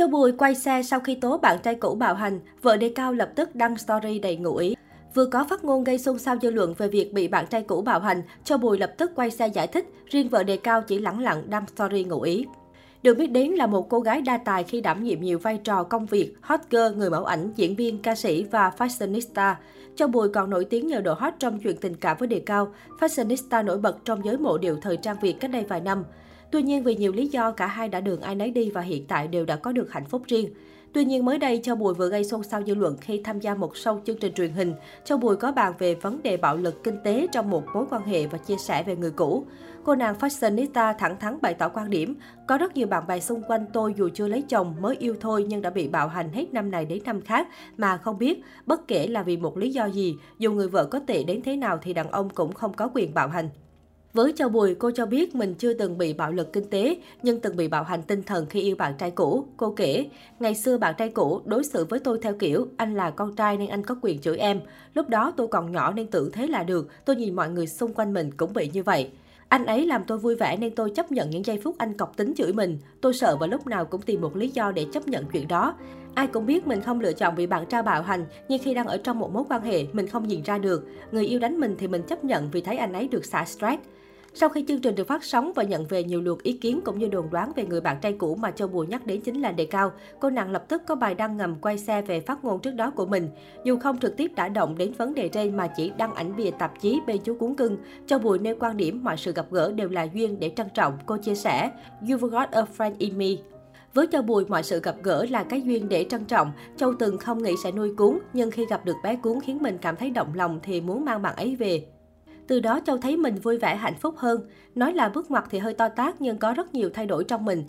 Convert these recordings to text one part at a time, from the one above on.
Châu Bùi quay xe sau khi tố bạn trai cũ bạo hành, vợ đề cao lập tức đăng story đầy ngụ ý. Vừa có phát ngôn gây xôn xao dư luận về việc bị bạn trai cũ bạo hành, Châu Bùi lập tức quay xe giải thích, riêng vợ đề cao chỉ lẳng lặng đăng story ngụ ý. Được biết đến là một cô gái đa tài khi đảm nhiệm nhiều vai trò công việc, hot girl, người mẫu ảnh, diễn viên, ca sĩ và fashionista. Châu Bùi còn nổi tiếng nhờ độ hot trong chuyện tình cảm với đề cao, fashionista nổi bật trong giới mộ điệu thời trang Việt cách đây vài năm. Tuy nhiên vì nhiều lý do cả hai đã đường ai nấy đi và hiện tại đều đã có được hạnh phúc riêng. Tuy nhiên mới đây, Châu Bùi vừa gây xôn xao dư luận khi tham gia một show chương trình truyền hình. Châu Bùi có bàn về vấn đề bạo lực kinh tế trong một mối quan hệ và chia sẻ về người cũ. Cô nàng fashionista thẳng thắn bày tỏ quan điểm, có rất nhiều bạn bè xung quanh tôi dù chưa lấy chồng mới yêu thôi nhưng đã bị bạo hành hết năm này đến năm khác mà không biết, bất kể là vì một lý do gì, dù người vợ có tệ đến thế nào thì đàn ông cũng không có quyền bạo hành. Với Châu Bùi, cô cho biết mình chưa từng bị bạo lực kinh tế, nhưng từng bị bạo hành tinh thần khi yêu bạn trai cũ. Cô kể, ngày xưa bạn trai cũ đối xử với tôi theo kiểu, anh là con trai nên anh có quyền chửi em. Lúc đó tôi còn nhỏ nên tưởng thế là được, tôi nhìn mọi người xung quanh mình cũng bị như vậy. Anh ấy làm tôi vui vẻ nên tôi chấp nhận những giây phút anh cọc tính chửi mình. Tôi sợ và lúc nào cũng tìm một lý do để chấp nhận chuyện đó. Ai cũng biết mình không lựa chọn bị bạn trai bạo hành, nhưng khi đang ở trong một mối quan hệ, mình không nhìn ra được. Người yêu đánh mình thì mình chấp nhận vì thấy anh ấy được xả stress. Sau khi chương trình được phát sóng và nhận về nhiều lượt ý kiến cũng như đồn đoán về người bạn trai cũ mà Châu Bùi nhắc đến chính là Đề Cao, cô nàng lập tức có bài đăng ngầm quay xe về phát ngôn trước đó của mình. Dù không trực tiếp đã động đến vấn đề trên mà chỉ đăng ảnh bìa tạp chí bê chú cuốn cưng, Châu Bùi nêu quan điểm mọi sự gặp gỡ đều là duyên để trân trọng, cô chia sẻ. You've got a friend in me. Với Châu Bùi, mọi sự gặp gỡ là cái duyên để trân trọng. Châu từng không nghĩ sẽ nuôi cuốn, nhưng khi gặp được bé cuốn khiến mình cảm thấy động lòng thì muốn mang bạn ấy về. Từ đó Châu thấy mình vui vẻ hạnh phúc hơn. Nói là bước ngoặt thì hơi to tác nhưng có rất nhiều thay đổi trong mình.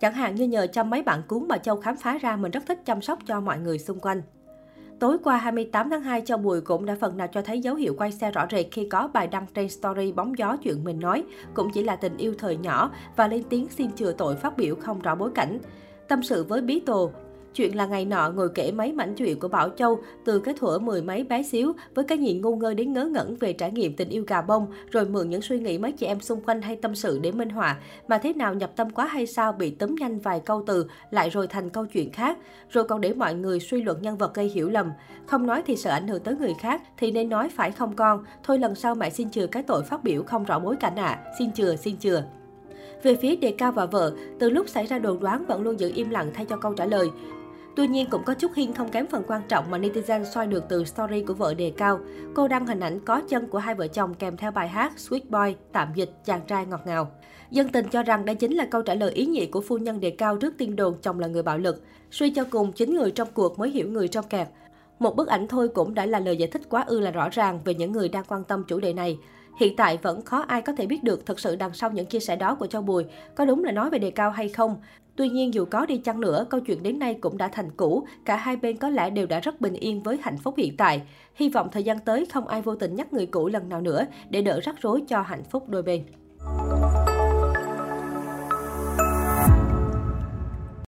Chẳng hạn như nhờ chăm mấy bạn cuốn mà Châu khám phá ra mình rất thích chăm sóc cho mọi người xung quanh. Tối qua 28 tháng 2, Châu Bùi cũng đã phần nào cho thấy dấu hiệu quay xe rõ rệt khi có bài đăng trên story bóng gió chuyện mình nói, cũng chỉ là tình yêu thời nhỏ và lên tiếng xin chừa tội phát biểu không rõ bối cảnh. Tâm sự với Bí Tồ, Chuyện là ngày nọ ngồi kể mấy mảnh chuyện của Bảo Châu từ cái thuở mười mấy bé xíu với cái nhìn ngu ngơ đến ngớ ngẩn về trải nghiệm tình yêu gà bông, rồi mượn những suy nghĩ mấy chị em xung quanh hay tâm sự để minh họa. Mà thế nào nhập tâm quá hay sao bị tấm nhanh vài câu từ lại rồi thành câu chuyện khác, rồi còn để mọi người suy luận nhân vật gây hiểu lầm. Không nói thì sợ ảnh hưởng tới người khác thì nên nói phải không con, thôi lần sau mẹ xin chừa cái tội phát biểu không rõ bối cảnh ạ, à. xin chừa xin chừa. Về phía đề cao và vợ, từ lúc xảy ra đồn đoán vẫn luôn giữ im lặng thay cho câu trả lời. Tuy nhiên cũng có chút hiên không kém phần quan trọng mà netizen soi được từ story của vợ đề cao. Cô đăng hình ảnh có chân của hai vợ chồng kèm theo bài hát Sweet Boy, tạm dịch chàng trai ngọt ngào. Dân tình cho rằng đây chính là câu trả lời ý nhị của phu nhân đề cao trước tin đồn chồng là người bạo lực. Suy cho cùng, chính người trong cuộc mới hiểu người trong kẹt. Một bức ảnh thôi cũng đã là lời giải thích quá ư là rõ ràng về những người đang quan tâm chủ đề này. Hiện tại vẫn khó ai có thể biết được thực sự đằng sau những chia sẻ đó của Châu Bùi có đúng là nói về đề cao hay không. Tuy nhiên dù có đi chăng nữa, câu chuyện đến nay cũng đã thành cũ, cả hai bên có lẽ đều đã rất bình yên với hạnh phúc hiện tại. Hy vọng thời gian tới không ai vô tình nhắc người cũ lần nào nữa để đỡ rắc rối cho hạnh phúc đôi bên.